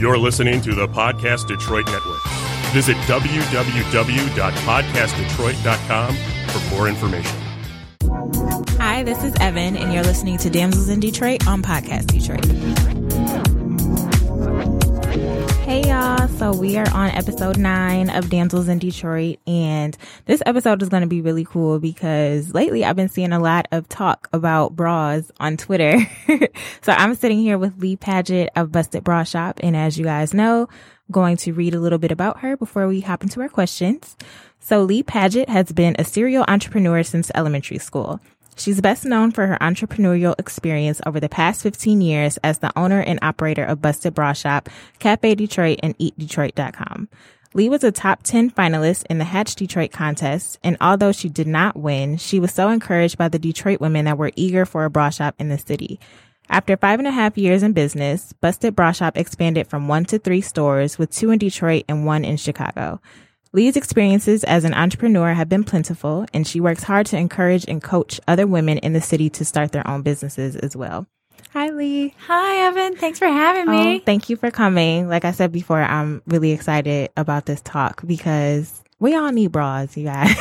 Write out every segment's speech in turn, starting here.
You're listening to the Podcast Detroit Network. Visit www.podcastdetroit.com for more information. Hi, this is Evan, and you're listening to Damsels in Detroit on Podcast Detroit. Hey y'all, so we are on episode nine of Damsels in Detroit, and this episode is going to be really cool because lately I've been seeing a lot of talk about bras on Twitter. so I'm sitting here with Lee Padgett of Busted Bra Shop, and as you guys know, going to read a little bit about her before we hop into our questions. So Lee Padgett has been a serial entrepreneur since elementary school. She's best known for her entrepreneurial experience over the past 15 years as the owner and operator of Busted Bra Shop, Cafe Detroit, and EatDetroit.com. Lee was a top 10 finalist in the Hatch Detroit contest, and although she did not win, she was so encouraged by the Detroit women that were eager for a bra shop in the city. After five and a half years in business, Busted Bra Shop expanded from one to three stores, with two in Detroit and one in Chicago. Lee's experiences as an entrepreneur have been plentiful, and she works hard to encourage and coach other women in the city to start their own businesses as well. Hi, Lee. Hi, Evan. Thanks for having me. Oh, thank you for coming. Like I said before, I'm really excited about this talk because we all need bras, you guys.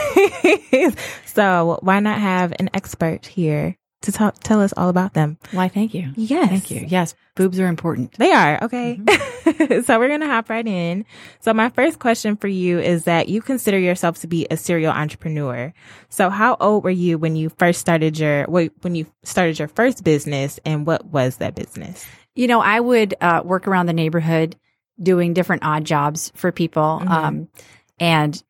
so why not have an expert here to talk, tell us all about them? Why, thank you. Yes. Thank you. Yes, boobs are important. They are. Okay. so we're going to hop right in. So my first question for you is that you consider yourself to be a serial entrepreneur. So how old were you when you first started your, when you started your first business and what was that business? You know, I would uh, work around the neighborhood doing different odd jobs for people. Mhm. Um, and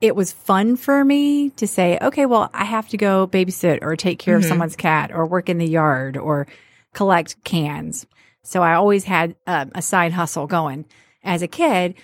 it was fun for me to say, okay, well, I have to go babysit or take care Mhm. of someone's cat or work in the yard or collect cans. So I always had um, a side hustle going. As a kid,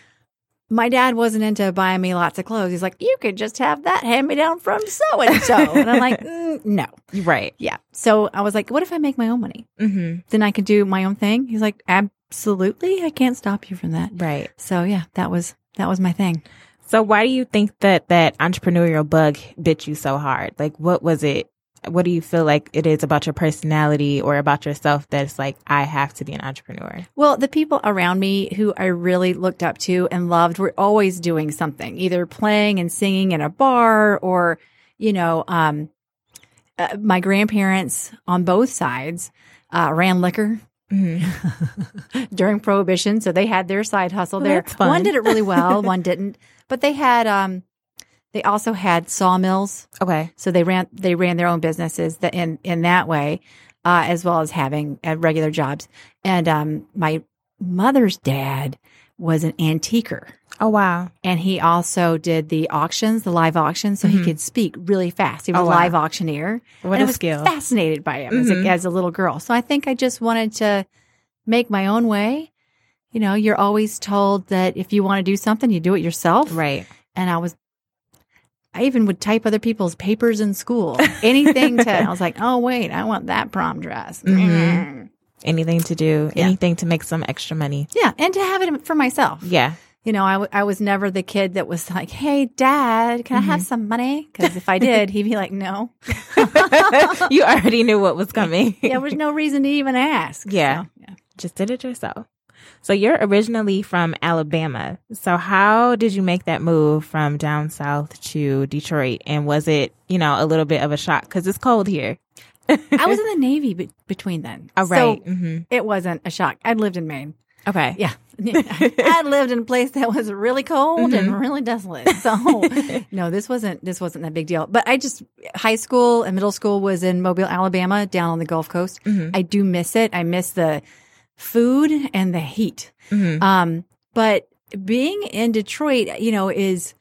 my dad wasn't into buying me lots of clothes. He's like, you could just have that hand me down from so and so. And I'm like, mm, no. Right. Yeah. So I was like, what if I make my own money? Mm-hmm. Then I could do my own thing. He's like, absolutely. I can't stop you from that. Right. So yeah, that was, that was my thing. So why do you think that that entrepreneurial bug bit you so hard? Like, what was it? What do you feel like it is about your personality or about yourself that's like, I have to be an entrepreneur? Well, the people around me who I really looked up to and loved were always doing something, either playing and singing in a bar or, you know, um, uh, my grandparents on both sides uh, ran liquor Mm-hmm. during prohibition so they had their side hustle Well, there. one did it really well one didn't. But they had um they also had sawmills. Okay. so they ran they ran their own businesses that in in that way uh, as well as having uh, regular jobs. And um my mother's dad was an antiquer Oh, wow. and he also did the auctions the live auctions so Mhm. he could speak really fast he was Oh, a wow. live auctioneer What and I a was skill. fascinated by him as, Mhm. a, as a little girl. So I think I just wanted to make my own way. You know, you're always told that if you want to do something, you do it yourself. Right. And I was, I even would type other people's papers in school, anything to, I was like, oh, wait, I want that prom dress. Mhm. Anything to do, Yeah. anything to make some extra money. Yeah. And to have it for myself. Yeah. You know, I, w- I was never the kid that was like, hey, dad, can I have mm-hmm. some money? Because if I did, he'd be like, no. you already knew what was coming. There was no reason to even ask. Yeah. So, yeah. Just did it yourself. So you're originally from Alabama. So how did you make that move from down south to Detroit? And was it, you know, a little bit of a shock because it's cold here? I was in the Navy be- between then. Oh, So right. hmm it wasn't a shock. I'd lived in Maine. Okay. Yeah. I'd lived in a place that was really cold Mm-hmm. and really desolate. So no, this wasn't this wasn't that big deal. But I just high school and middle school was in Mobile, Alabama, down on the Gulf Coast. Mhm. I do miss it. I miss the food and the heat. Mhm. Um, but being in Detroit, you know, is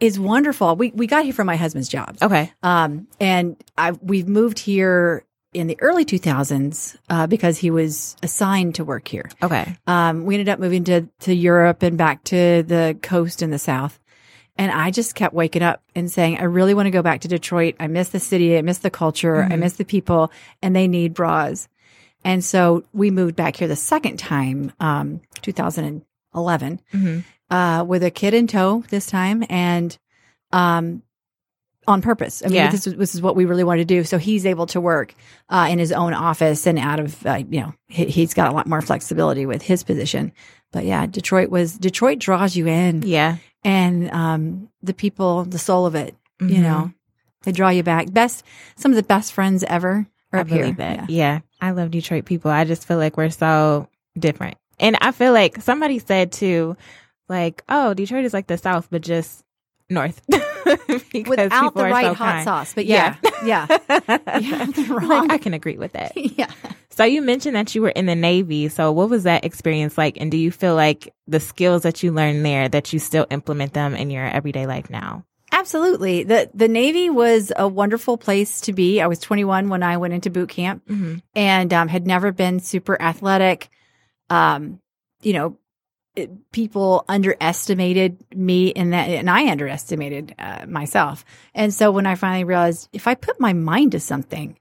is wonderful. We we got here from my husband's job. Okay. Um, and I we've moved here in the early 2000s uh, because he was assigned to work here. Okay. Um, we ended up moving to to Europe and back to the coast in the south. And I just kept waking up and saying, I really want to go back to Detroit. I miss the city. I miss the culture. I miss the people and they need bras. And so we moved back here the second time, um, 2011, Mhm. Uh, with a kid in tow this time. And, um, on purpose. I mean, Yeah. this, is, this is what we really wanted to do. So he's able to work uh, in his own office and out of, uh, you know, he, he's got a lot more flexibility with his position. But yeah, Detroit was, Detroit draws you in Yeah. and um, the people, the soul of it, you Mhm. know, they draw you back. Best, some of the best friends ever are I up here. Yeah. Yeah. I love Detroit people. I just feel like we're so different. And I feel like somebody said too, like, oh, Detroit is like the South, but just north. Without the right so hot kind. sauce. But yeah, yeah. yeah. they're Like. I can agree with that. yeah. So you mentioned that you were in the Navy. So what was that experience like? And do you feel like the skills that you learned there that you still implement them in your everyday life now? Absolutely. The the Navy was a wonderful place to be. I was 21 when I went into boot camp Mm-hmm. and um, had never been super athletic. Um, you know, people underestimated me in that, and I underestimated uh, myself. And so when I finally realized if I put my mind to something,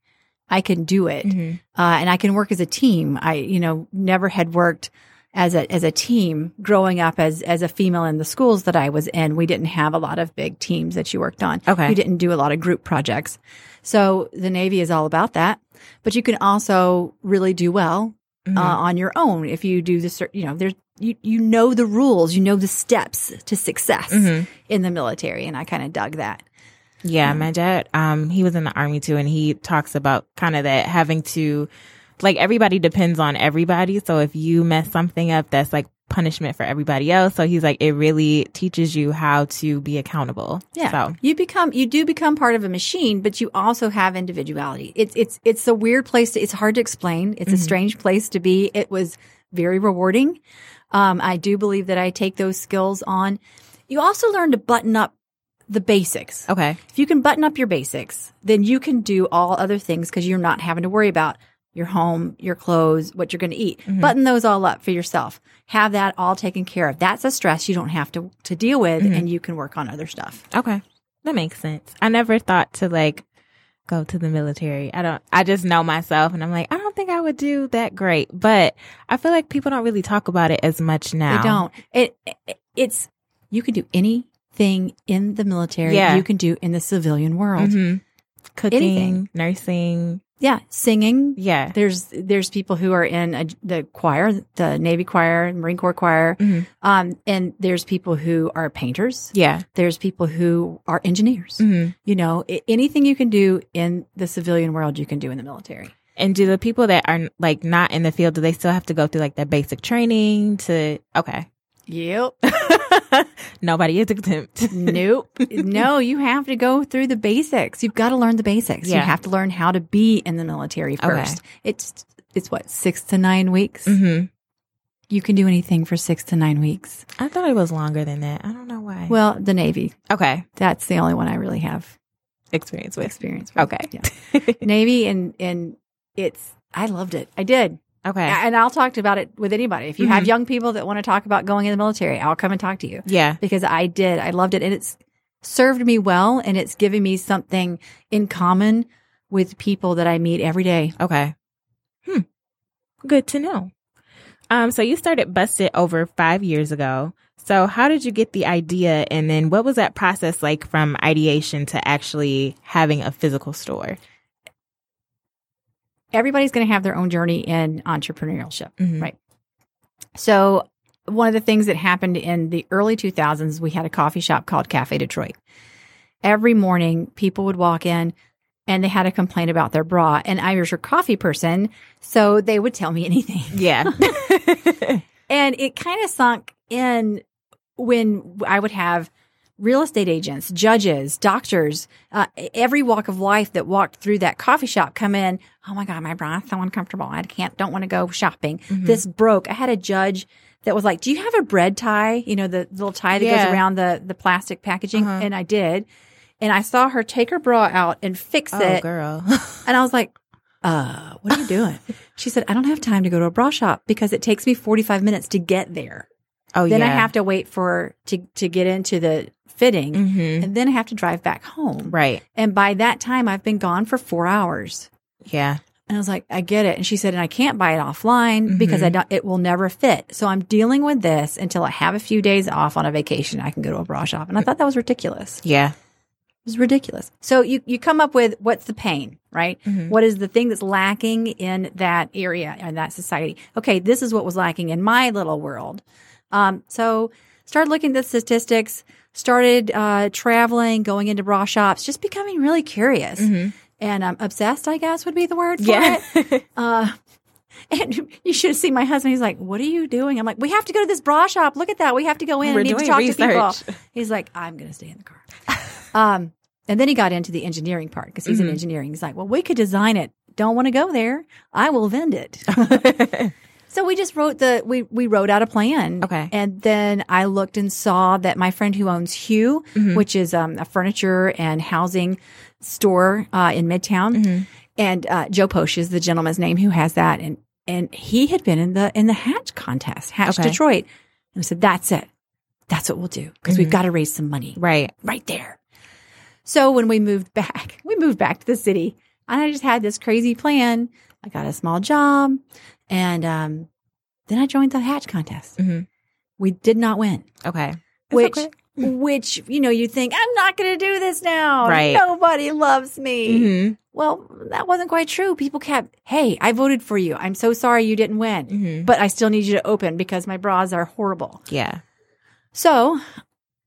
I can do it, Mm-hmm. uh, and I can work as a team. I, you know, never had worked as a as a team growing up as as a female in the schools that I was in. We didn't have a lot of big teams that you worked on. Okay. we didn't do a lot of group projects. So the Navy is all about that. But you can also really do well Mhm. uh, on your own if you do the you know there's you you know the rules, you know the steps to success Mhm. in the military, and I kind of dug that. Yeah, my dad, um, he was in the army too, and he talks about kind of that having to, like, everybody depends on everybody. So if you mess something up, that's like punishment for everybody else. So he's like, it really teaches you how to be accountable. Yeah. So You become you do become part of a machine, but you also have individuality. It's it's it's a weird place to, it's hard to explain. It's a strange place to be. It was very rewarding. Um, I do believe that I take those skills on. You also learn to button up the basics. okay, If you can button up your basics, then you can do all other things because you're not having to worry about your home, your clothes, what you're going to eat. Button those all up for yourself. Have that all taken care of. That's a stress you don't have to, to deal with and you can work on other stuff. okay, that makes sense. I never thought to like go to the military. I don't. I just know myself, and I'm like, I don't think I would do that great. But I feel like people don't really talk about it as much now. They don't. It, it it's you can do anything in the military. Yeah. You can do in the civilian world. Mhm. Cooking, Anything. nursing. Yeah, singing. Yeah. There's there's people who are in a, the choir, the Navy choir, Marine Corps choir, Mhm. um, and there's people who are painters. Yeah. There's people who are engineers. hmm You know, anything you can do in the civilian world, you can do in the military. And do the people that are like not in the field, do they still have to go through like that basic training to, okay. Yep. Nobody is exempt. nope. No, you have to go through the basics. You've got to learn the basics. You have to learn how to be in the military first. It's it's what six to nine weeks. Mm-hmm. You can do anything for six to nine weeks. I thought it was longer than that. I don't know why. Well, the Navy. okay. That's the only one I really have Experience with. experience with. Okay. Yeah. Navy and and it's I loved it. I did. Okay. And I'll talk about it with anybody. If you have Mhm. young people that want to talk about going in the military, I'll come and talk to you. yeah. because I did. I loved it. And it's served me well and it's given me something in common with people that I meet every day. Okay. Hmm. Good to know. Um, so you started Busted over five years ago. So how did you get the idea and then what was that process like from ideation to actually having a physical store? Everybody's going to have their own journey in entrepreneurship, Mhm. right? So, one of the things that happened in the early 2000s, we had a coffee shop called Cafe Detroit. Every morning, people would walk in and they had a complaint about their bra. And I was your coffee person, so they would tell me anything. Yeah. And it kind of sunk in when I would have real estate agents, judges, doctors, uh, every walk of life that walked through that coffee shop come in. Oh my God, my bra is so uncomfortable. I can't, don't want to go shopping. Mm-hmm. This broke. I had a judge that was like, do you have a bread tie? You know, the little tie that Yeah. goes around the, the plastic packaging. Uh-huh. And I did. And I saw her take her bra out and fix oh, it. girl. And I was like, uh, what are you doing? she said, I don't have time to go to a bra shop because it takes me 45 minutes to get there. oh, yeah. then yeah. I have to wait for to to get into the fitting hmm and then I have to drive back home. Right. And by that time I've been gone for 4 hours. Yeah. And I was like, I get it. And she said, and I can't buy it offline because I don't, it will never fit. So I'm dealing with this until I have a few days off on a vacation. I can go to a bra shop. And I thought that was ridiculous. Yeah. It was ridiculous. So you, you come up with what's the pain, right? What is the thing that's lacking in that area and that society? Okay, this is what was lacking in my little world. Um, so start looking at the statistics, started uh, traveling, going into bra shops, just becoming really curious. And um, obsessed, I guess, would be the word for Yeah. it. Uh, and you should have seen my husband. He's like, "What are you doing?" I'm like, "We have to go to this bra shop. Look at that. We have to go in. We're and need to talk to people." He's like, "I'm going to stay in the car." um, and then he got into the engineering part because he's in engineering. He's like, "Well, we could design it. Don't want to go there. I will vend it." so we just wrote the we we wrote out a plan. Okay. and then I looked and saw that my friend who owns Hugh, which is um, a furniture and housing store uh, in Midtown, and uh, Joe Posch is the gentleman's name who has that, and and he had been in the in the Hatch contest, Hatch Okay. Detroit, and I said, "That's it, that's what we'll do because we've got to raise some money right. right there." So when we moved back, we moved back to the city, and I just had this crazy plan. I got a small job, and um, then I joined the Hatch contest. Mhm. We did not win Okay. Which okay. which you know you think i'm not going to do this now Right. nobody loves me hmm well that wasn't quite true people kept hey i voted for you i'm so sorry you didn't win hmm but i still need you to open because my bras are horrible Yeah. so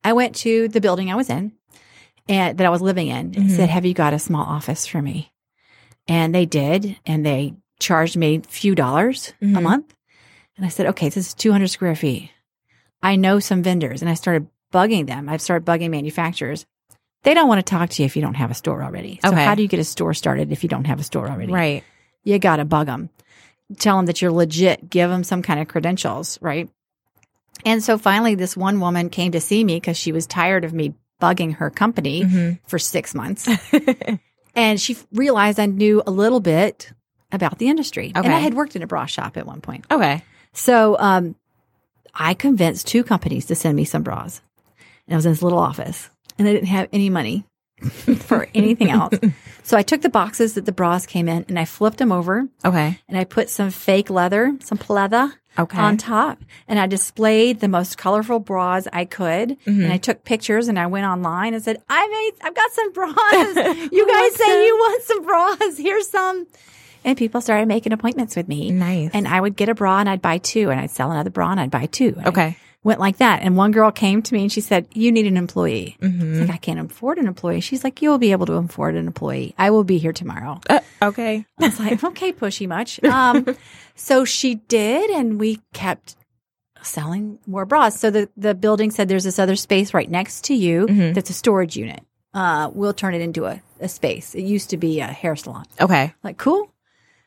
i went to the building i was in and that i was living in and Mhm. said have you got a small office for me and they did and they charged me a few dollars a Mhm. month and i said okay this is 200 square feet i know some vendors and i started bugging them i've started bugging manufacturers they don't want to talk to you if you don't have a store already so Okay. how do you get a store started if you don't have a store already Right. you got to bug them. Tell them that you're legit. Give them some kind of credentials, right? And so finally, this one woman came to see me because she was tired of me bugging her company Mhm. for six months. and she realized I knew a little bit about the industry. And I had worked in a bra shop at one point. Okay. So um, I convinced two companies to send me some bras. And I was in this little office and I didn't have any money for anything else. So I took the boxes that the bras came in and I flipped them over Okay. and I put some fake leather, some pleather Okay. on top, and I displayed the most colorful bras I could. Mm-hmm. And I took pictures and I went online and said, "I made, I've got some bras. you guys say you want some bras. Here's some." And people started making appointments with me. Nice. And I would get a bra and I'd buy two, and I'd sell another bra and I'd buy two. And I Okay. Went like that. And one girl came to me and she said, "You need an employee." I Mm-hmm. like, "I can't afford an employee." She's like, "You'll be able to afford an employee. I will be here tomorrow." Uh, okay. I was like, okay, pushy much. Um, so she did, and we kept selling more bras. So the, the building said there's this other space right next to you Mhm. that's a storage unit. Uh, we'll turn it into a, a space. It used to be a hair salon. Okay. Like, cool.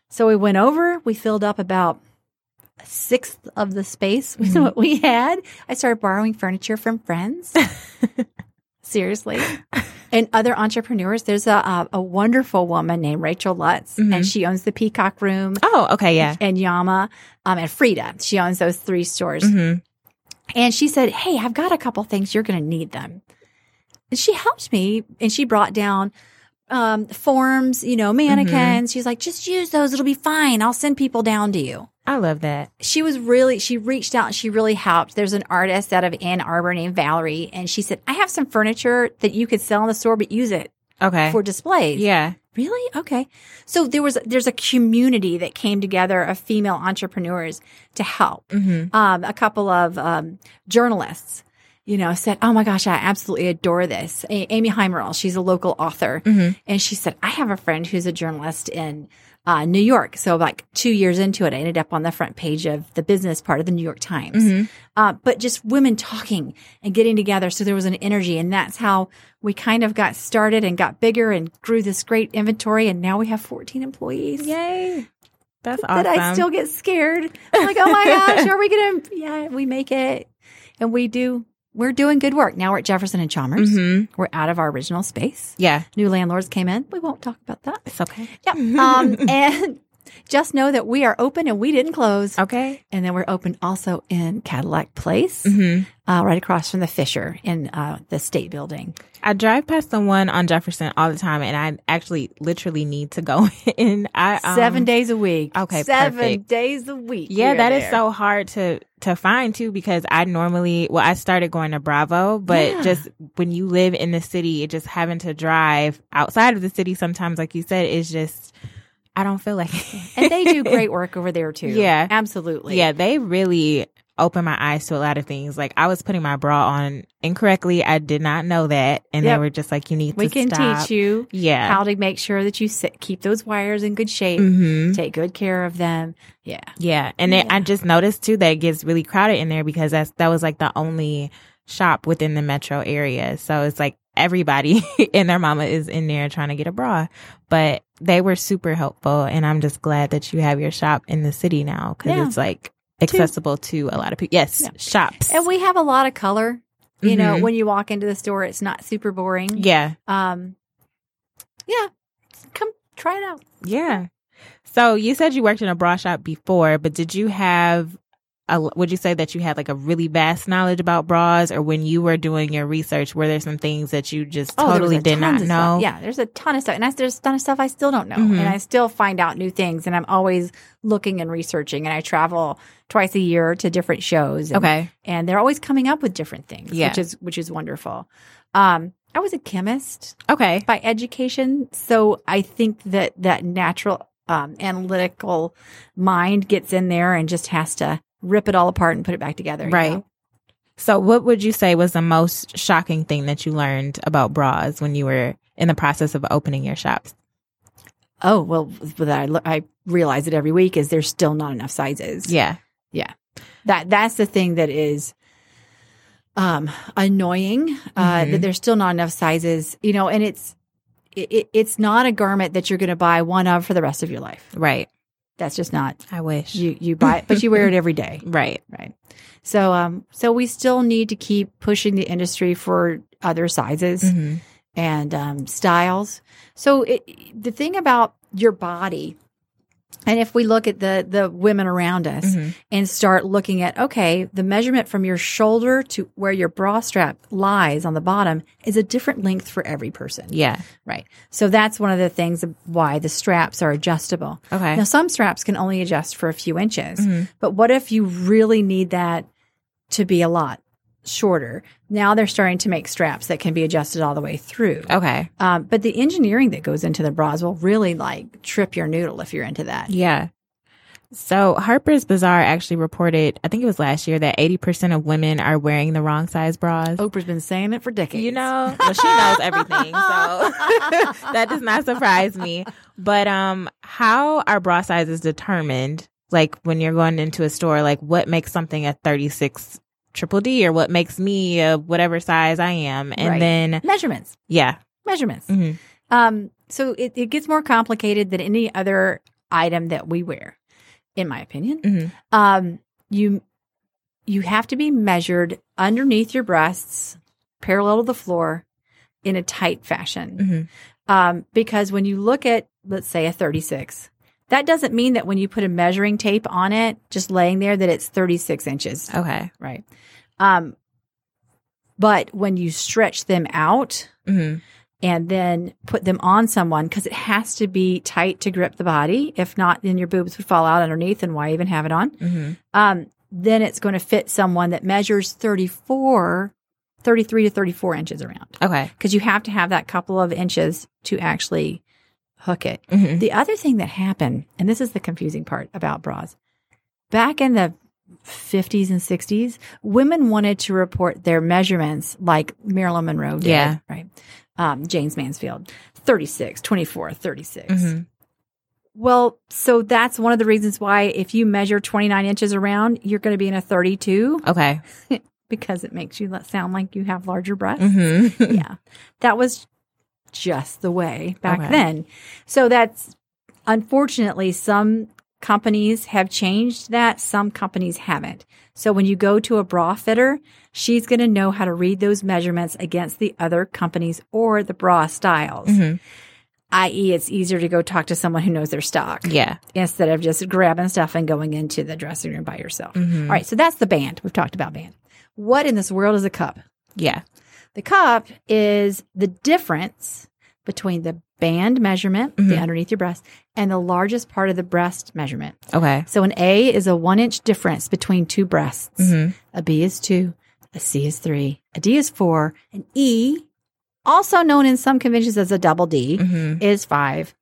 So we went over, we filled up about sixth of the space with what we had. I started borrowing furniture from friends. Seriously. And other entrepreneurs. There's a, a, a wonderful woman named Rachel Lutz, and she owns the Peacock Room Oh, okay. Yeah. and Yama um, and Frida. She owns those three stores. hmm And she said, Hey, I've got a couple things. You're going to need them. And she helped me and she brought down um, forms, you know, mannequins. She's like, just use those. It'll be fine. I'll send people down to you. I love that. She was really, she reached out and she really helped. There's an artist out of Ann Arbor named Valerie. And she said, I have some furniture that you could sell in the store, but use it Okay. for displays. yeah. Really? Okay. So there was there's a community that came together of female entrepreneurs to help. Mm-hmm. Um, a couple of um, journalists, you know, said, "Oh my gosh, I absolutely adore this." A- Amy Haimerl, she's a local author, Mhm. and she said, "I have a friend who's a journalist in." Uh, New York. So, like two years into it, I ended up on the front page of the business part of the New York Times. Mhm. Uh, but just women talking and getting together. So there was an energy, and that's how we kind of got started and got bigger and grew this great inventory. And now we have 14 employees. Yay. That's awesome. That I still get scared. I'm like, oh my gosh, are we gonna? Yeah, we make it, and we do. We're doing good work. Now we're at Jefferson and Chalmers. hmm We're out of our original space. Yeah. New landlords came in. We won't talk about that. It's okay. Yeah. Um, and just know that we are open and we didn't close. Okay. And then we're open also in Cadillac Place, hmm uh, right across from the Fisher in uh, the State Building. I drive past the one on Jefferson all the time, and I actually literally need to go in. I um, Seven days a week. okay, Seven perfect. days a week. Yeah, that is so hard to to find too because I normally well I started going to Bravo, but Yeah. just when you live in the city, it just having to drive outside of the city sometimes, like you said, is just I don't feel like it. And they do great work over there too. Yeah. Absolutely. Yeah, they really opened my eyes to a lot of things. Like I was putting my bra on incorrectly. I did not know that, and Yep. they were just like, "You need We to We can stop." teach you Yeah. how to make sure that you sit, keep those wires in good shape, hmm take good care of them. Yeah. Yeah, and then I just noticed too that it gets really crowded in there because that's that was like the only shop within the metro area. So it's like everybody and their mama is in there trying to get a bra. But they were super helpful, and I'm just glad that you have your shop in the city now because Yeah. it's like accessible to a lot of people. Yes, Yeah. shops. And we have a lot of color. You know, Mhm. when you walk into the store, it's not super boring. yeah, Um, yeah. Come try it out. yeah. So you said you worked in a bra shop before, but did you have? A, would you say that you had like a really vast knowledge about bras, or when you were doing your research, were there some things that you just Oh, totally did not of stuff. know? Yeah, there's a ton of stuff, and I, there's a ton of stuff I still don't know, Mhm. and I still find out new things, and I'm always looking and researching, and I travel twice a year to different shows. And, Okay. and they're always coming up with different things, Yeah. which is which is wonderful. Um, I was a chemist Okay. by education, so I think that that natural um, analytical mind gets in there and just has to rip it all apart and put it back together. you Right. know? So, what would you say was the most shocking thing that you learned about bras when you were in the process of opening your shops? Oh well, but I, I realize it every week is there's still not enough sizes. Yeah. Yeah. That that's the thing that is um annoying uh Mhm. that there's still not enough sizes you know and it's it, it's not a garment that you're going to buy one of for the rest of your life Right. That's just not I wish. you you buy it but you wear it every day right. right so um so we still need to keep pushing the industry for other sizes hmm and um, styles. So it, the thing about your body, and if we look at the the women around us hmm and start looking at okay, the measurement from your shoulder to where your bra strap lies on the bottom is a different length for every person. Yeah. Right. So that's one of the things why the straps are adjustable. Okay. Now some straps can only adjust for a few inches, Mhm. but what if you really need that to be a lot shorter? Now they're starting to make straps that can be adjusted all the way through. Okay. Um, but the engineering that goes into the bras will really like trip your noodle if you're into that. Yeah. So Harper's Bazaar actually reported, I think it was last year, that 80% of women are wearing the wrong size bras. Oprah's been saying it for decades. You know, well, she knows everything, so that does not surprise me. But um, how are bra sizes determined? Like when you're going into a store, like what makes something a 36 triple D, or what makes me a whatever size I am, and Right. then measurements, yeah, measurements. Mhm. Um, so it, it gets more complicated than any other item that we wear, in my opinion. Mhm. Um, you you have to be measured underneath your breasts, parallel to the floor, in a tight fashion. Mhm. Um, because when you look at, let's say, a 36, that doesn't mean that when you put a measuring tape on it, just laying there, that it's 36 inches. okay, Right. Um, but when you stretch them out hmm and then put them on someone, because it has to be tight to grip the body. If not, then your boobs would fall out underneath, and why even have it on? hmm Um, then it's going to fit someone that measures 34, 33 to 34 inches around. okay, Because you have to have that couple of inches to actually hook it. hmm The other thing that happened, and this is the confusing part about bras, back in the 50s and 60s, women wanted to report their measurements like Marilyn Monroe did. Yeah. Right. Um, Jayne Mansfield, 36, 24, 36. hmm Well, so that's one of the reasons why if you measure 29 inches around, you're going to be in a 32 okay, because it makes you sound like you have larger breasts hmm yeah. That was just the way back Okay. then. So that's unfortunately some companies have changed that, some companies haven't. So when you go to a bra fitter, she's going to know how to read those measurements against the other companies or the bra styles. hmm i.e., it's easier to go talk to someone who knows their stock Yeah. instead of just grabbing stuff and going into the dressing room by yourself. Mhm. All right, so that's the band. We've talked about band. What in this world is a cup? Yeah. The cup is the difference between the band measurement, the Mhm. underneath your breast, and the largest part of the breast measurement. Okay. So an A is a one inch difference between two breasts. hmm A B is two, a C is three, a D is four, an E, also known in some conventions as a double D, hmm is five.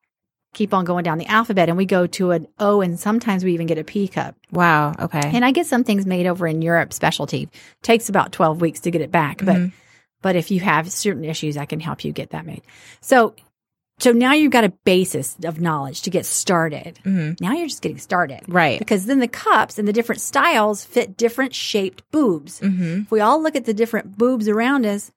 Keep on going down the alphabet, and we go to an O, and sometimes we even get a P cup. Wow. Okay. And I get some things made over in Europe specialty. Takes about 12 weeks to get it back. But Mhm. But if you have certain issues, I can help you get that made. So so now you've got a basis of knowledge to get started. Mhm. Now you're just getting started. Right. Because then the cups and the different styles fit different shaped boobs. hmm If we all look at the different boobs around us,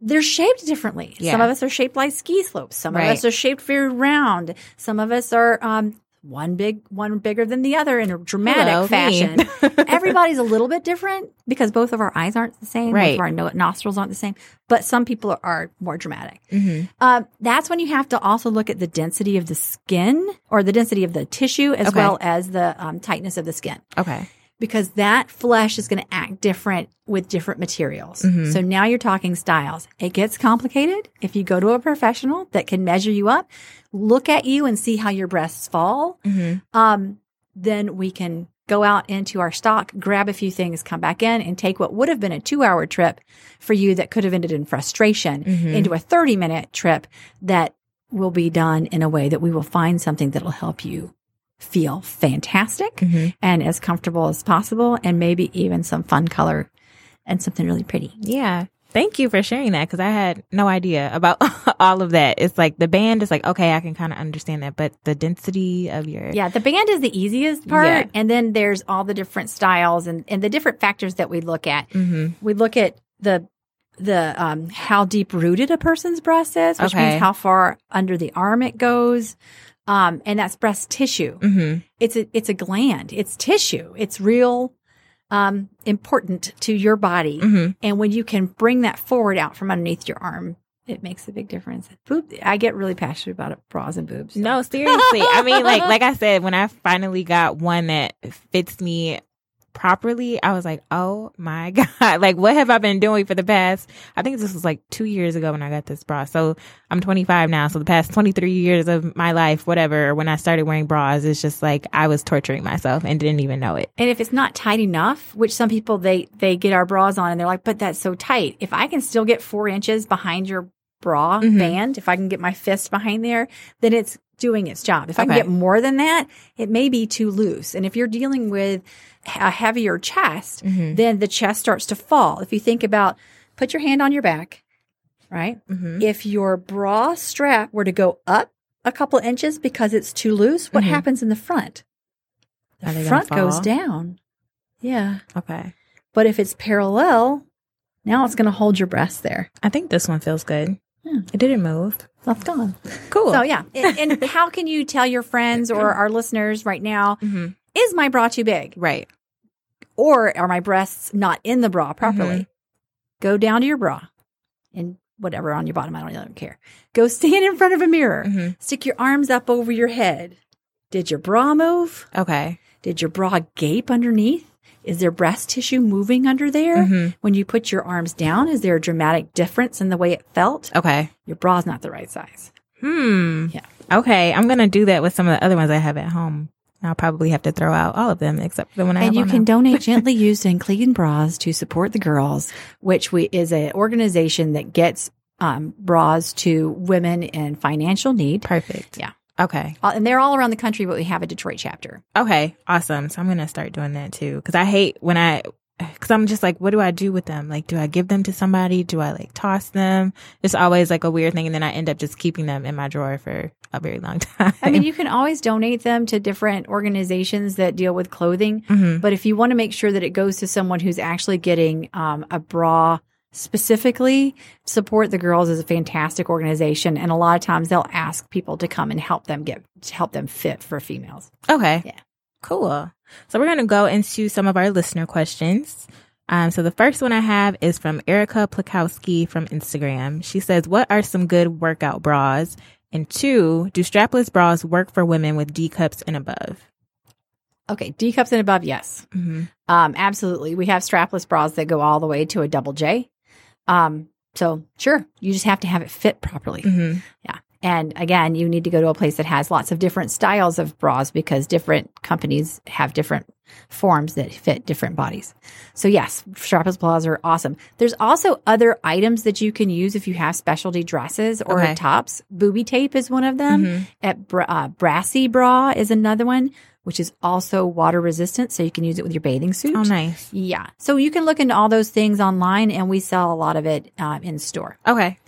they're shaped differently. Yeah. Some of us are shaped like ski slopes. Some Right. of us are shaped very round. Some of us are um, one big, one bigger than the other in a dramatic Hello, fashion. Everybody's a little bit different because both of our eyes aren't the same. Both Right. of our nostrils aren't the same. But some people are, are more dramatic. hmm Um, that's when you have to also look at the density of the skin or the density of the tissue as Okay. well as the um, tightness of the skin Okay. Because that flesh is going to act different with different materials. Mhm. So now you're talking styles. It gets complicated if you go to a professional that can measure you up, look at you and see how your breasts fall. hmm Um, then we can go out into our stock, grab a few things, come back in and take what would have been a two hour trip for you that could have ended in frustration Mhm. into a 30 minute trip that will be done in a way that we will find something that'll help you feel fantastic hmm and as comfortable as possible and maybe even some fun color and something really pretty. Yeah. Thank you for sharing that because I had no idea about all of that. It's like the band is like, okay, I can kind of understand that, but the density of your. Yeah, the band is the easiest part Yeah. and then there's all the different styles and, and the different factors that we look at. hmm We look at the the um how deep rooted a person's breast is, which Okay. means how far under the arm it goes. Um and that's breast tissue. hmm It's a it's a gland. It's tissue. It's real um important to your body. hmm And when you can bring that forward out from underneath your arm, it makes a big difference. Boob, I get really passionate about it, bras and boobs. so. No, seriously. I mean, like, like I said, when I finally got one that fits me properly, I was like, oh my God. Like, what have I been doing for the past? I think this was like two years ago when I got this bra. So I'm 25 now. So the past 23 years of my life, whatever, when I started wearing bras, it's just like I was torturing myself and didn't even know it. And if it's not tight enough, which some people they they get our bras on and they're like, but that's so tight. If I can still get four inches behind your bra Mhm. band, if I can get my fist behind there, then it's doing its job. If I can get more than that, it may be too loose. And if you're dealing with a heavier chest, Mm-hmm. then the chest starts to fall. If you think about, put your hand on your back, right? Mm-hmm. If your bra strap were to go up a couple inches because it's too loose, what Mhm. happens in the front? The front goes down. Yeah. Okay. But if it's parallel, now it's going to hold your breast there. I think this one feels good. Yeah. It didn't move. Left on. Cool. So yeah. and, and how can you tell your friends or our listeners right now, hmm is my bra too big? Right. Or are my breasts not in the bra properly? Mm-hmm. Go down to your bra and whatever on your bottom. I don't, I don't care. Go stand in front of a mirror. hmm Stick your arms up over your head. Did your bra move? Okay. Did your bra gape underneath? Is there breast tissue moving under there? hmm When you put your arms down, is there a dramatic difference in the way it felt? Okay. Your bra's not the right size. Hmm. Yeah. Okay. I'm gonna do that with some of the other ones I have at home. I'll probably have to throw out all of them except the one I have. and you on can now. donate gently used and clean bras to support the girls, which we is an organization that gets um, bras to women in financial need. Perfect. Yeah. Okay. And they're all around the country, but we have a Detroit chapter. Okay. Awesome. So I'm gonna start doing that too because I hate when I. Cause I'm just like, what do I do with them? Like, do I give them to somebody? Do I like toss them? It's always like a weird thing. And then I end up just keeping them in my drawer for a very long time. I mean, you can always donate them to different organizations that deal with clothing. Mhm. But if you want to make sure that it goes to someone who's actually getting um, a bra specifically, Support the Girls is a fantastic organization, and a lot of times they'll ask people to come and help them get to help them fit for females. Okay. Yeah. Cool. So we're going to go into some of our listener questions. Um, so the first one I have is from Erica Plakowski from Instagram. She says, what are some good workout bras And two, do strapless bras work for women with D cups and above? Okay, D cups and above, yes. Mm-hmm. Um, absolutely. We have strapless bras that go all the way to a double J. Um, so sure, you just have to have it fit properly. Mm-hmm. And again, you need to go to a place that has lots of different styles of bras because different companies have different forms that fit different bodies. So yes, strapless bras are awesome. There's also other items that you can use if you have specialty dresses or Okay. tops. Booby tape is one of them. Mhm. At bra- uh, brassy bra is another one, which is also water resistant, so you can use it with your bathing suit. Oh, nice. Yeah. So you can look into all those things online, and we sell a lot of it uh, in store. Okay.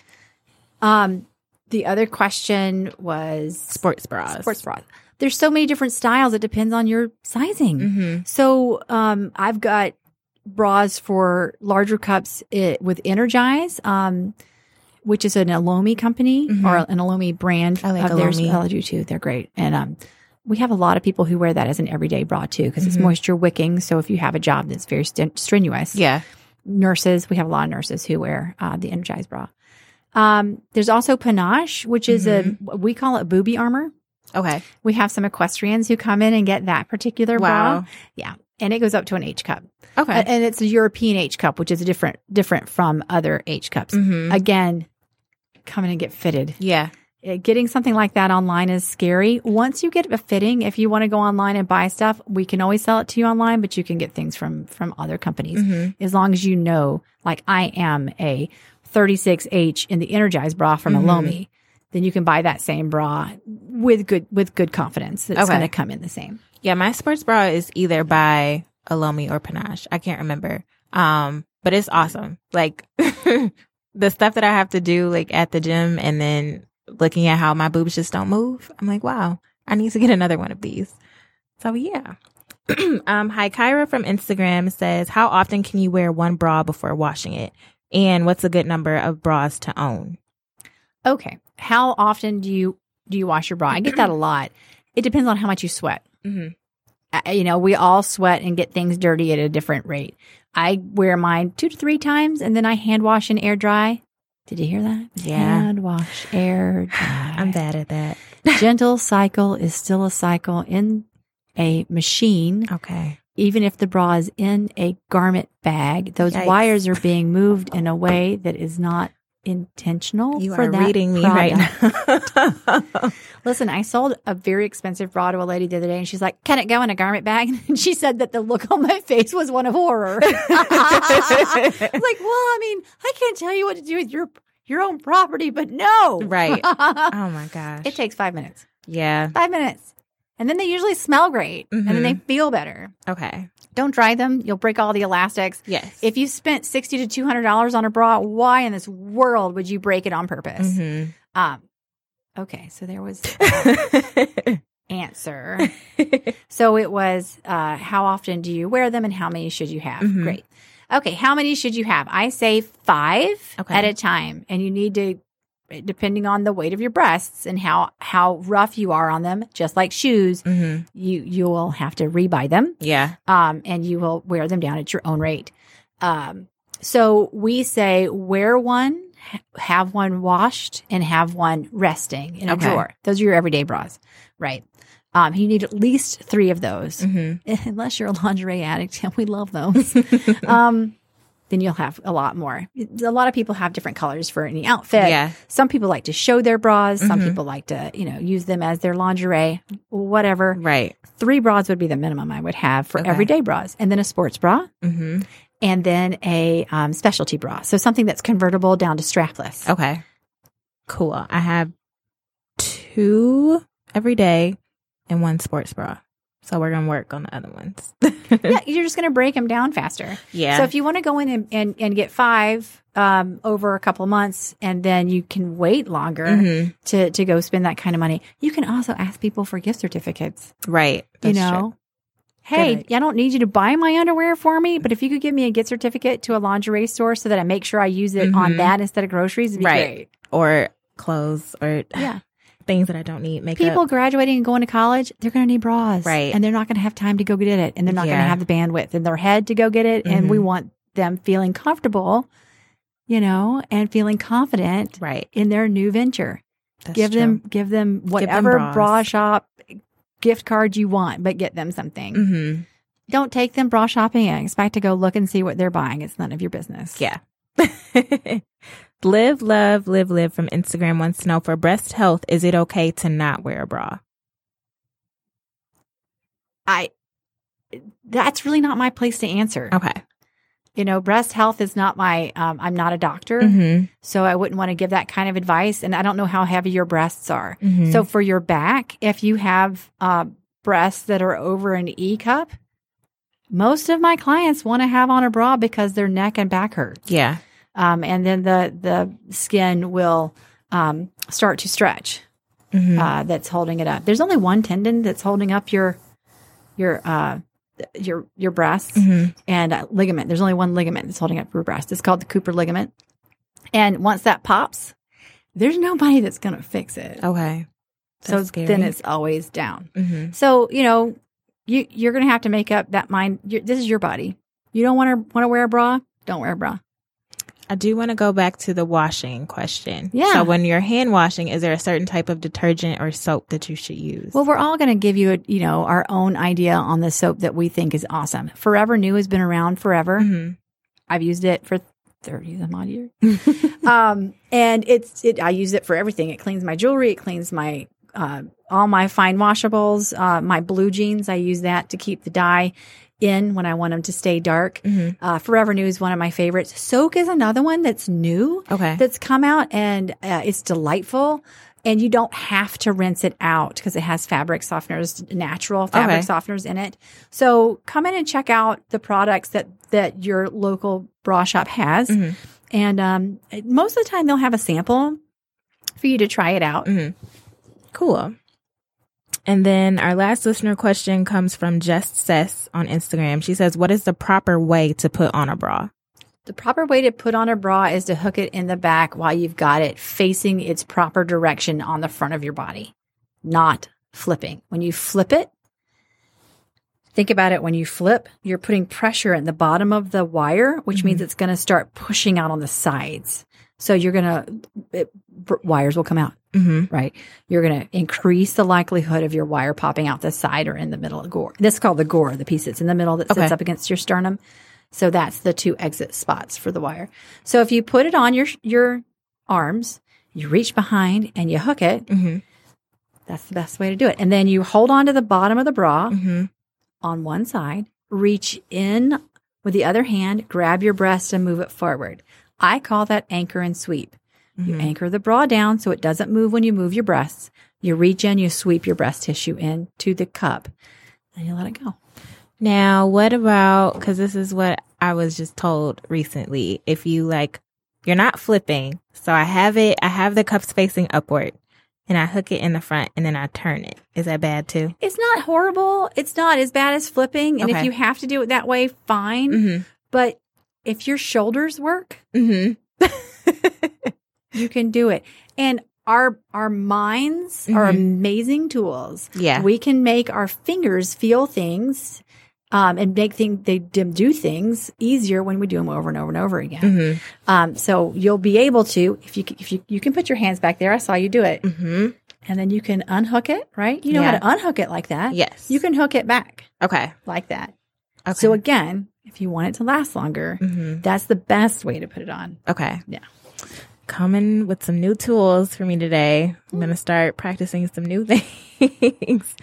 Um, the other question was Sports bras. sports bras. There's so many different styles. It depends on your sizing. Mm-hmm. So um, I've got bras for larger cups eh, with Energize, um, which is an Elomi company Mhm. or an Elomi brand. I like of theirs. Elomi. I do too. They're great. And um, we have a lot of people who wear that as an everyday bra too because it's Mhm. moisture wicking. So if you have a job that's very st- strenuous, Yeah. nurses. We have a lot of nurses who wear uh, the Energize bra. Um, there's also panache, which is a we call it booby armor. Okay. We have some equestrians who come in and get that particular bra. Wow. Yeah, and it goes up to an H cup, Okay. And it's a European H cup, which is different different from other H cups. mm-hmm. Again, come in and get fitted. yeah. Uh, Getting something like that online is scary. Once you get a fitting, if you want to go online and buy stuff, we can always sell it to you online, but you can get things from from other companies Mm-hmm. as long as you know, like I am a 36H in the Energize bra from Mhm. Elomi, then you can buy that same bra with good with good confidence it's Okay. going to come in the same. Yeah, my sports bra is either by Elomi or Panache. I can't remember. Um, but it's awesome. Like the stuff that I have to do like at the gym and then looking at how my boobs just don't move. I'm like, wow, I need to get another one of these. So yeah. um, hi Kyra from Instagram says, How often can you wear one bra before washing it? And what's a good number of bras to own? Okay, how often do you do you wash your bra? I get that a lot. It depends on how much you sweat. Mm-hmm. Uh, you know, we all sweat and get things dirty at a different rate. I wear mine two to three times, and then I hand wash and air dry. Did you hear that? Yeah. Hand wash, air dry. I'm bad at that. gentle cycle is still a cycle in a machine. Okay. Even if the bra is in a garment bag, those Yikes. wires are being moved in a way that is not intentional. You for are that reading me product. right now. Listen, I sold a very expensive bra to a lady the other day, and she's like, "Can it go in a garment bag?" And she said that the look on my face was one of horror. Like, well, I mean, I can't tell you what to do with your your own property, but no, Right. oh my gosh. it takes five minutes. yeah. Five minutes. And then they usually smell great and then they feel better. Okay. Don't dry them. You'll break all the elastics. Yes. If you spent 60 to $200 on a bra, why in this world would you break it on purpose? Mhm. Um, okay. So there was answer. So it was, uh, how often do you wear them and how many should you have? Mhm. Great. Okay. How many should you have? I say five Okay. at a time and you need to, depending on the weight of your breasts and how, how rough you are on them, just like shoes, Mhm. you, you will have to rebuy them Yeah. um, and you will wear them down at your own rate. Um, so we say wear one, have one washed, and have one resting in a Okay. drawer. Those are your everyday bras, right? Um, you need at least three of those, Mhm. unless you're a lingerie addict, and we love those. um, then you'll have a lot more. A lot of people have different colors for any outfit. Yeah. Some people like to show their bras. Some Mhm. people like to, you know, use them as their lingerie, whatever Right. three bras would be the minimum I would have for Okay. everyday bras, and then a sports bra, Mhm. and then a um, specialty bra. So something that's convertible down to strapless. Okay. Cool. I have two every day and one sports bra. So we're gonna work on the other ones. yeah, you're just going to break them down faster. yeah. So if you want to go in and, and, and get five um, over a couple of months, and then you can wait longer Mhm. to to go spend that kind of money, you can also ask people for gift certificates. Right. you know. true. Hey. I don't need you to buy my underwear for me, but if you could give me a gift certificate to a lingerie store so that I make sure I use it on Mhm. that instead of groceries, it'd be Right. great. Or clothes or Yeah. Things that I don't need. Makeup. people graduating and going to college, they're going to need bras. Right. And they're not going to have time to go get it. And they're not going to have the bandwidth in their head to go get it. And we Mhm. want them feeling comfortable, you know, and feeling confident Right. in their new venture. That's give true. them give them whatever bras. bra shop gift card you want, but get them something. Mhm. Don't take them bra shopping and expect to go look and see what they're buying. It's none of your business. Yeah. live, love, live, live from Instagram wants to know for breast health, is it okay to not wear a bra? I that's really not my place to answer. Okay. You know, breast health is not my um, I'm not a doctor, Mm-hmm. so I wouldn't want to give that kind of advice and I don't know how heavy your breasts are. Mhm. So for your back, if you have uh, breasts that are over an E cup, most of my clients want to have on a bra because their neck and back hurts. yeah. Um, and then the the skin will um, start to stretch. Mhm. Uh, that's holding it up. There's only one tendon that's holding up your your uh, your your breasts Mhm. and ligament. There's only one ligament that's holding up your breast. It's called the Cooper ligament. And once that pops, there's nobody that's going to fix it. Okay. so That's scary. then it's always down. Mhm. So you know, you you're going to have to make up that mind. this is your body. You don't want to want to wear a bra. Don't wear a bra. I do want to go back to the washing question. Yeah. So when you're hand washing, is there a certain type of detergent or soap that you should use? Well, we're all going to give you, a, you know, our own idea on the soap that we think is awesome. Forever New has been around forever. Mhm. I've used it for thirty some odd years. um, and it's it. I use it for everything. It cleans my jewelry. It cleans my uh, all my fine washables. Uh, my blue jeans. I use that to keep the dye in when I want them to stay dark. Mhm. Uh, Forever New is one of my favorites. Soak is another one that's new Okay. that's come out and uh, it's delightful. And you don't have to rinse it out because it has fabric softeners, natural fabric Okay. softeners in it. So come in and check out the products that that your local bra shop has. Mhm. And um, most of the time, they'll have a sample for you to try it out. Mhm. Cool. And then our last listener question comes from Just Sess on Instagram. She says, What is the proper way to put on a bra? The proper way to put on a bra is to hook it in the back while you've got it facing its proper direction on the front of your body, not flipping. When you flip it, think about it when you flip, you're putting pressure in the bottom of the wire, which means mm-hmm. it's going to start pushing out on the sides. So you're going to, wires will come out. Mm-hmm. right? You're going to increase the likelihood of your wire popping out the side or in the middle of gore. This is called the gore, the piece that's in the middle that sits Okay. up against your sternum. So that's the two exit spots for the wire. So if you put it on your your arms, you reach behind and you hook it. Mm-hmm. That's the best way to do it. And then you hold on to the bottom of the bra Mm-hmm. on one side, reach in with the other hand, grab your breast and move it forward. I call that anchor and sweep. You Mhm. anchor the bra down so it doesn't move when you move your breasts. You reach in, you sweep your breast tissue into the cup, and you let it go. Now, what about because this is what I was just told recently. If you like, you're not flipping. So I have it. I have the cups facing upward, and I hook it in the front, and then I turn it. Is that bad too? It's not horrible. It's not as bad as flipping. And if you have to do it that way, fine. Mm-hmm. But if your shoulders work, Mm-hmm. you can do it. And our our minds are Mhm. amazing tools. yeah. We can make our fingers feel things um, and make things they do things easier when we do them over and over and over again. mm-hmm. Um, so you'll be able to if you if you you can put your hands back there. I saw you do it, Mm-hmm. and then you can unhook it. Right? You know Yeah. how to unhook it like that. Yes. You can hook it back Okay. like that. Okay. So again, if you want it to last longer, mm-hmm. that's the best way to put it on. Okay. Yeah. Coming with some new tools for me today. I'm going to start practicing some new things.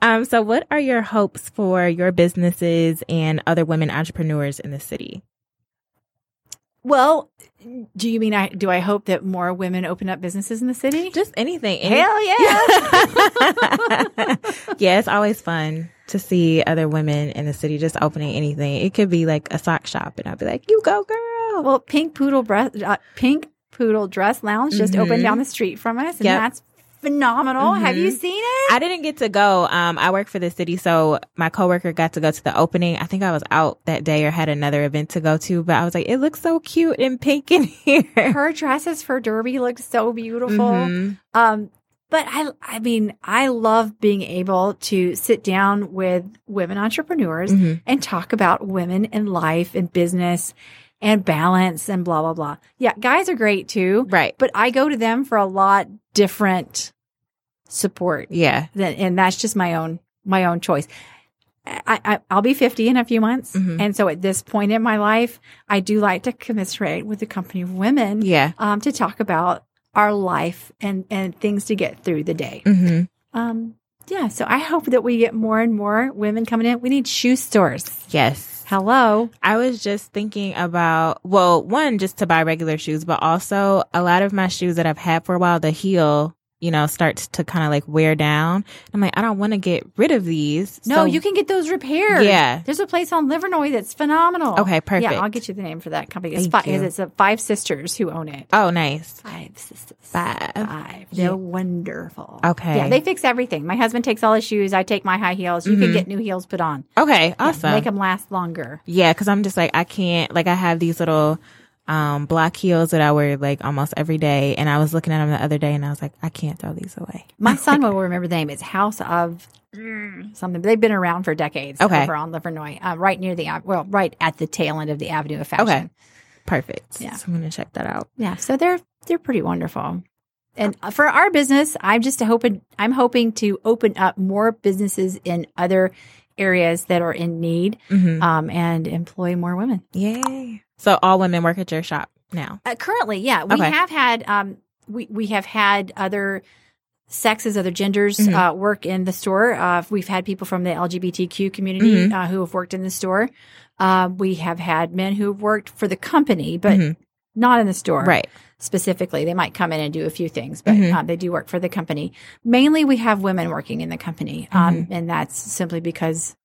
um, so what are your hopes for your businesses and other women entrepreneurs in the city? Well, do you mean I do I hope that more women open up businesses in the city? Just anything. Any- Hell yeah. yeah, it's always fun to see other women in the city just opening anything. It could be like a sock shop, and I'll be like, "You go, girl!" well, Pink Poodle Breast, uh, Pink Poodle Dress Lounge just Mhm. opened down the street from us, and Yep. that's phenomenal. Have you Mhm. seen it? I didn't get to go. Um, I work for the city, so my coworker got to go to the opening. I think I was out that day or had another event to go to, but I was like, "It looks so cute and pink in here." Her dresses for Derby look so beautiful. Mhm. Um, but I, I mean, I love being able to sit down with women entrepreneurs Mhm. and talk about women in life and business and balance and blah blah blah. Yeah, guys are great too, Right. but I go to them for a lot different support. Yeah. Than, and that's just my own my own choice. I, I I'll be 50 in a few months, Mhm. and so at this point in my life, I do like to commiserate with a company of women Yeah. um, to talk about our life and and things to get through the day. hmm Um, yeah, so I hope that we get more and more women coming in. We need shoe stores. Yes. Hello. I was just thinking about, well, one, just to buy regular shoes, but also a lot of my shoes that I've had for a while, the heel, you know, starts to kind of like wear down. I'm like, I don't want to get rid of these. No, So- you can get those repaired. Yeah. There's a place on Livernois that's phenomenal. Okay, perfect. Yeah, I'll get you the name for that company. It's, Thank five, you. it's a five sisters who own it. Oh, nice. Five sisters. Five. Five. They're wonderful. Okay. Yeah, they fix everything. My husband takes all his shoes. I take my high heels. You can Mhm. get new heels put on. Okay. Yeah, Awesome. make them last longer. Yeah, because I'm just like I can't like I have these little um black heels that I wear like almost every day, and I was looking at them the other day, and I was like, I can't throw these away. My son will remember the name. It's House of something. They've been around for decades. Okay. Over on Livernois, uh, right near the well, right at the tail end of the Avenue of Fashion. Okay. Perfect. Yeah. So I'm gonna check that out. Yeah, so they're they're pretty wonderful. And for our business, I'm just hoping I'm hoping to open up more businesses in other areas that are in need hmm um, and employ more women. Yay! So all women work at your shop now. Uh, currently, yeah, we Okay. have had um, we we have had other sexes, other genders Mhm. uh, work in the store. Uh, we've had people from the LGBTQ community Mhm. uh, who have worked in the store. Uh, we have had men who have worked for the company, but Mhm. Not in the store. Right. specifically. They might come in and do a few things, but Mhm. uh, they do work for the company. Mainly, we have women working in the company, um, and that's simply because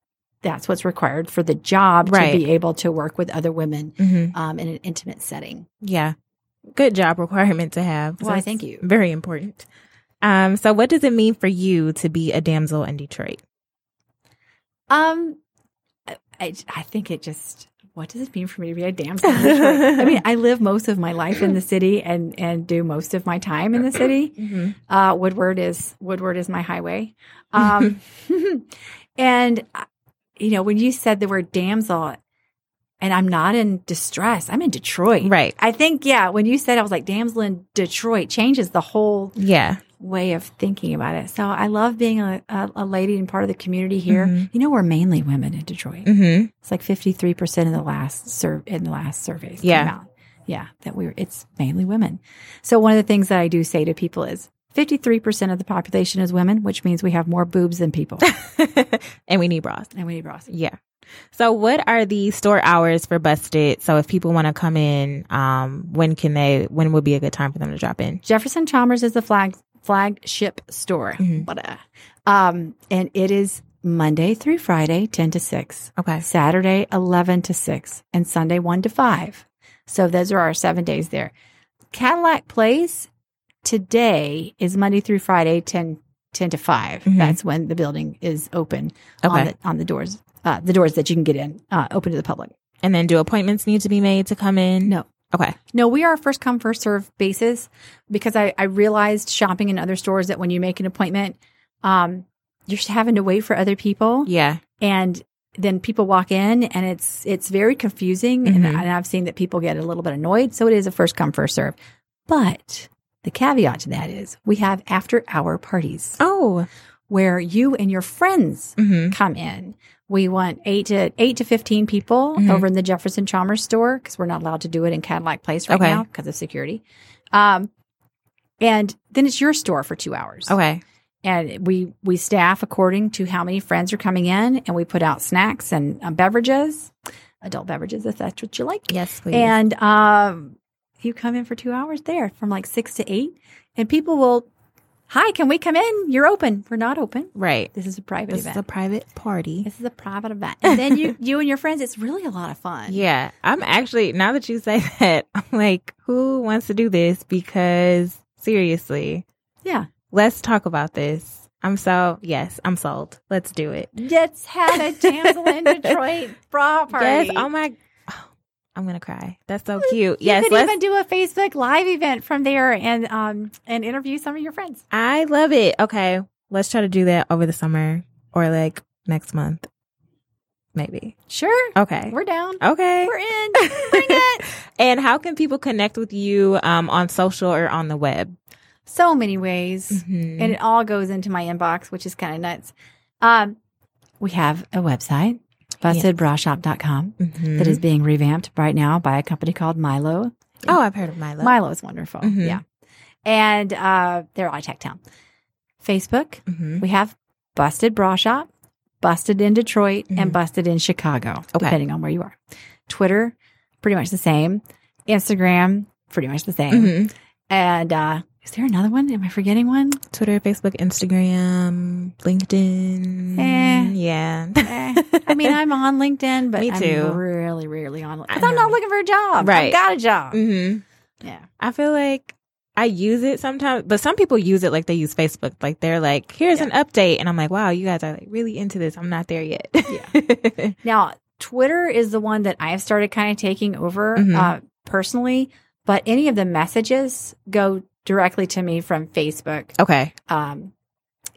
that's what's required for the job Right. to be able to work with other women hmm um, in an intimate setting. Yeah. Good job requirement to have. Well, thank you. Very important. Um. So what does it mean for you to be a damsel in Detroit? Um, I, I think it just. What does it mean for me to be a damsel? in Detroit? I mean, I live most of my life in the city and and do most of my time in the city. Mm-hmm. Uh, Woodward is Woodward is my highway. Um, and uh, you know, when you said the word damsel, and I'm not in distress, I'm in Detroit. Right. I think, yeah, when you said I was like damsel in Detroit changes the whole Yeah. Way of thinking about it. So I love being a, a, a lady and part of the community here. Mhm. You know, we're mainly women in Detroit. Mm-hmm. It's like 53% in the last sur- in the last surveys. Yeah. Yeah. That we're, it's mainly women. So one of the things that I do say to people is 53% of the population is women, which means we have more boobs than people and we need bras. and we need bras. Yeah. So what are the store hours for Busted? So if people want to come in, um, when can they, when would be a good time for them to drop in? Jefferson Chalmers is the flag flagship store. Mhm. But, uh, um, and it is Monday through Friday, 10 to 6. Okay. Saturday, 11 to 6, and Sunday, 1 to 5. So those are our seven days there. Cadillac Place today is Monday through Friday, 10, 10 to 5. Mhm. That's when the building is open on, Okay. the, on the doors, uh, the doors that you can get in, uh, open to the public. And then do appointments need to be made to come in? No. Okay. No, we are first come, first serve basis because I, I realized shopping in other stores that when you make an appointment, um, you're just having to wait for other people. Yeah. and then people walk in and it's it's very confusing and, Mhm. and i've seen that people get a little bit annoyed so it is a first come first serve but the caveat to that is we have after hour parties Oh. where you and your friends Mm-hmm. come in we want 8 to 8 to 15 people Mhm. over in the jefferson chalmers store because we're not allowed to do it in cadillac place right Okay. now because of security um, and then it's your store for two hours Okay. and we we staff according to how many friends are coming in and we put out snacks and uh, beverages adult beverages if that's what you like Yes, please. and um you come in for two hours there from like six to eight and people will hi can we come in you're open we're not open right. this is a private event. This is a private party. this is a private event and then you you and your friends it's really a lot of fun Yeah. I'm actually, now that you say that, I'm like, who wants to do this? Because seriously, yeah let's talk about this. I'm so, yes, I'm sold. Let's do it. let's have a damsel in detroit bra party Yes. Oh my, I'm going to cry. That's so cute. you yes. could even do a Facebook live event from there and um and interview some of your friends. I love it. Okay. Let's try to do that over the summer or like next month. Maybe. Sure, Okay. we're down. Okay. We're in. Bring it. And how can people connect with you um, on social or on the web? So many ways. Mhm. And it all goes into my inbox, which is kind of nuts. Um, we have a website, bustedbrashop.com, Mhm. that is being revamped right now by a company called Milo. oh, I've heard of Milo. Milo is wonderful. Mhm. Yeah. And uh, they're all Tech Town. Facebook, Mhm. we have Busted Bra Shop, Busted in Detroit, and Busted in Chicago, Okay. depending on where you are. Twitter, pretty much the same. Instagram, pretty much the same. Mhm. And uh, is there another one? Am I forgetting one? Twitter, Facebook, Instagram, LinkedIn. Eh. Yeah. Eh, I mean, I'm on LinkedIn, but Me too. I'm really rarely on because I'm not looking for a job. Right. I've got a job. hmm Yeah. I feel like I use it sometimes, but some people use it like they use Facebook. Like they're like, here's an update. And I'm like, wow, you guys are like really into this. I'm not there yet. Yeah. Now, Twitter is the one that I have started kind of taking over Mhm. uh, personally, but any of the messages go directly to me from Facebook. okay. Um,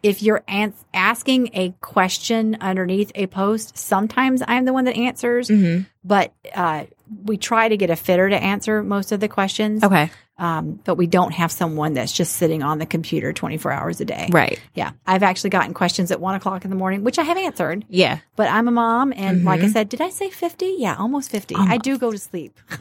if you're ans- asking a question underneath a post, sometimes I'm the one that answers, hmm but uh, we try to get a fitter to answer most of the questions. Okay. Um, but we don't have someone that's just sitting on the computer 24 hours a day. Right. Yeah. I've actually gotten questions at one o'clock in the morning, which I have answered, Yeah. but I'm a mom. And like I said, did I say 50? Yeah, almost 50. I do go to sleep.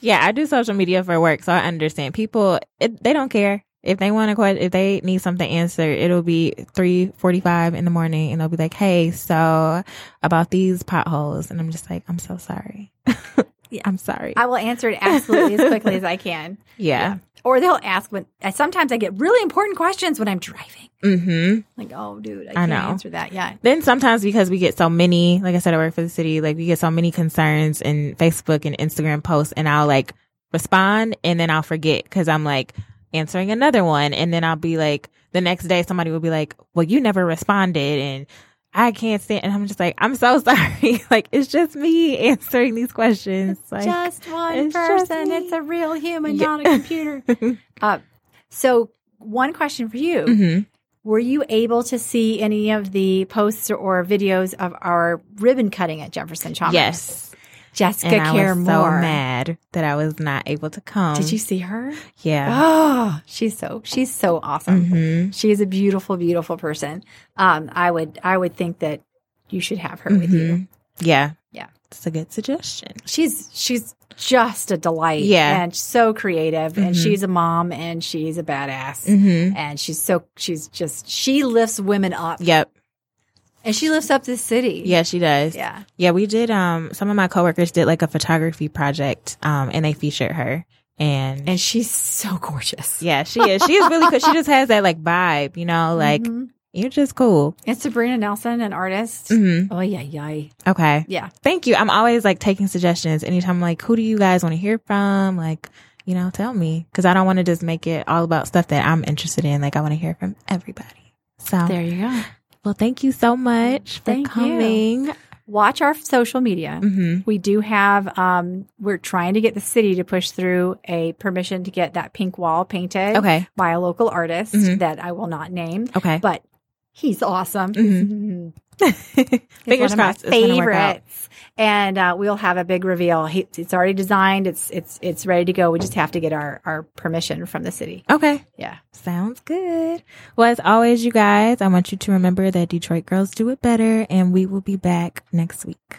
yeah, I do social media for work, so I understand. People, it, they don't care if they want to question. If they need something answered, it'll be three forty-five in the morning, and they'll be like, "Hey, so about these potholes," and I'm just like, "I'm so sorry. Yeah. I'm sorry." I will answer it absolutely as quickly as I can. yeah. Or they'll ask when, sometimes I get really important questions when I'm driving. Mm-hmm. Like, oh, dude, I I can't know. answer that. Yeah. Then sometimes because we get so many, like I said, I work for the city, like we get so many concerns in Facebook and Instagram posts, and I'll like respond and then I'll forget because I'm like answering another one, and then I'll be like, the next day somebody will be like, "Well, you never responded," and I can't stand, and I'm just like, I'm so sorry, like it's just me answering these questions, like just one it's person. me. It's a real human, Yeah. not a computer. uh, so, one question for you. Mhm. Were you able to see any of the posts or videos of our ribbon cutting at Jefferson Chalmers? yes, Jessica and I Care was so mad that I was not able to come. Did you see her? Yeah. Oh, she's so she's so awesome. hmm She is a beautiful, beautiful person. Um, I would I would think that you should have her with you. Yeah. Yeah. It's a good suggestion. She's she's just a delight. Yeah. and so creative. And Mhm. she's a mom, and she's a badass. Mm-hmm. And she's so she's just she lifts women up, Yep. And she lifts up this city. Yeah, she does. yeah. Yeah, we did um some of my coworkers did like a photography project um and they featured her and, And she's so gorgeous. yeah, she is. She is really cool. She just has that like vibe, you know, like Mhm. you're just cool. and Sabrina Nelson, an artist. hmm Oh yeah, yeah, Okay. yeah. Thank you. I'm always like taking suggestions anytime I'm like who do you guys want to hear from? Like, you know, tell me cuz I don't want to just make it all about stuff that I'm interested in. Like I want to hear from everybody. So, There you go. Well, thank you so much for Thank you. coming. Watch our social media. Mhm. We do have, um, we're trying to get the city to push through a permission to get that pink wall painted Okay. by a local artist Mhm. that I will not name, Okay. but he's awesome. Mhm. He's Fingers one of my crossed. it's gonna work out. favorites. And uh, we'll have a big reveal. He, it's already designed. It's it's it's ready to go. We just have to get our our permission from the city. Okay. Yeah. Sounds good. Well, as always, you guys, I want you to remember that Detroit girls do it better, and we will be back next week.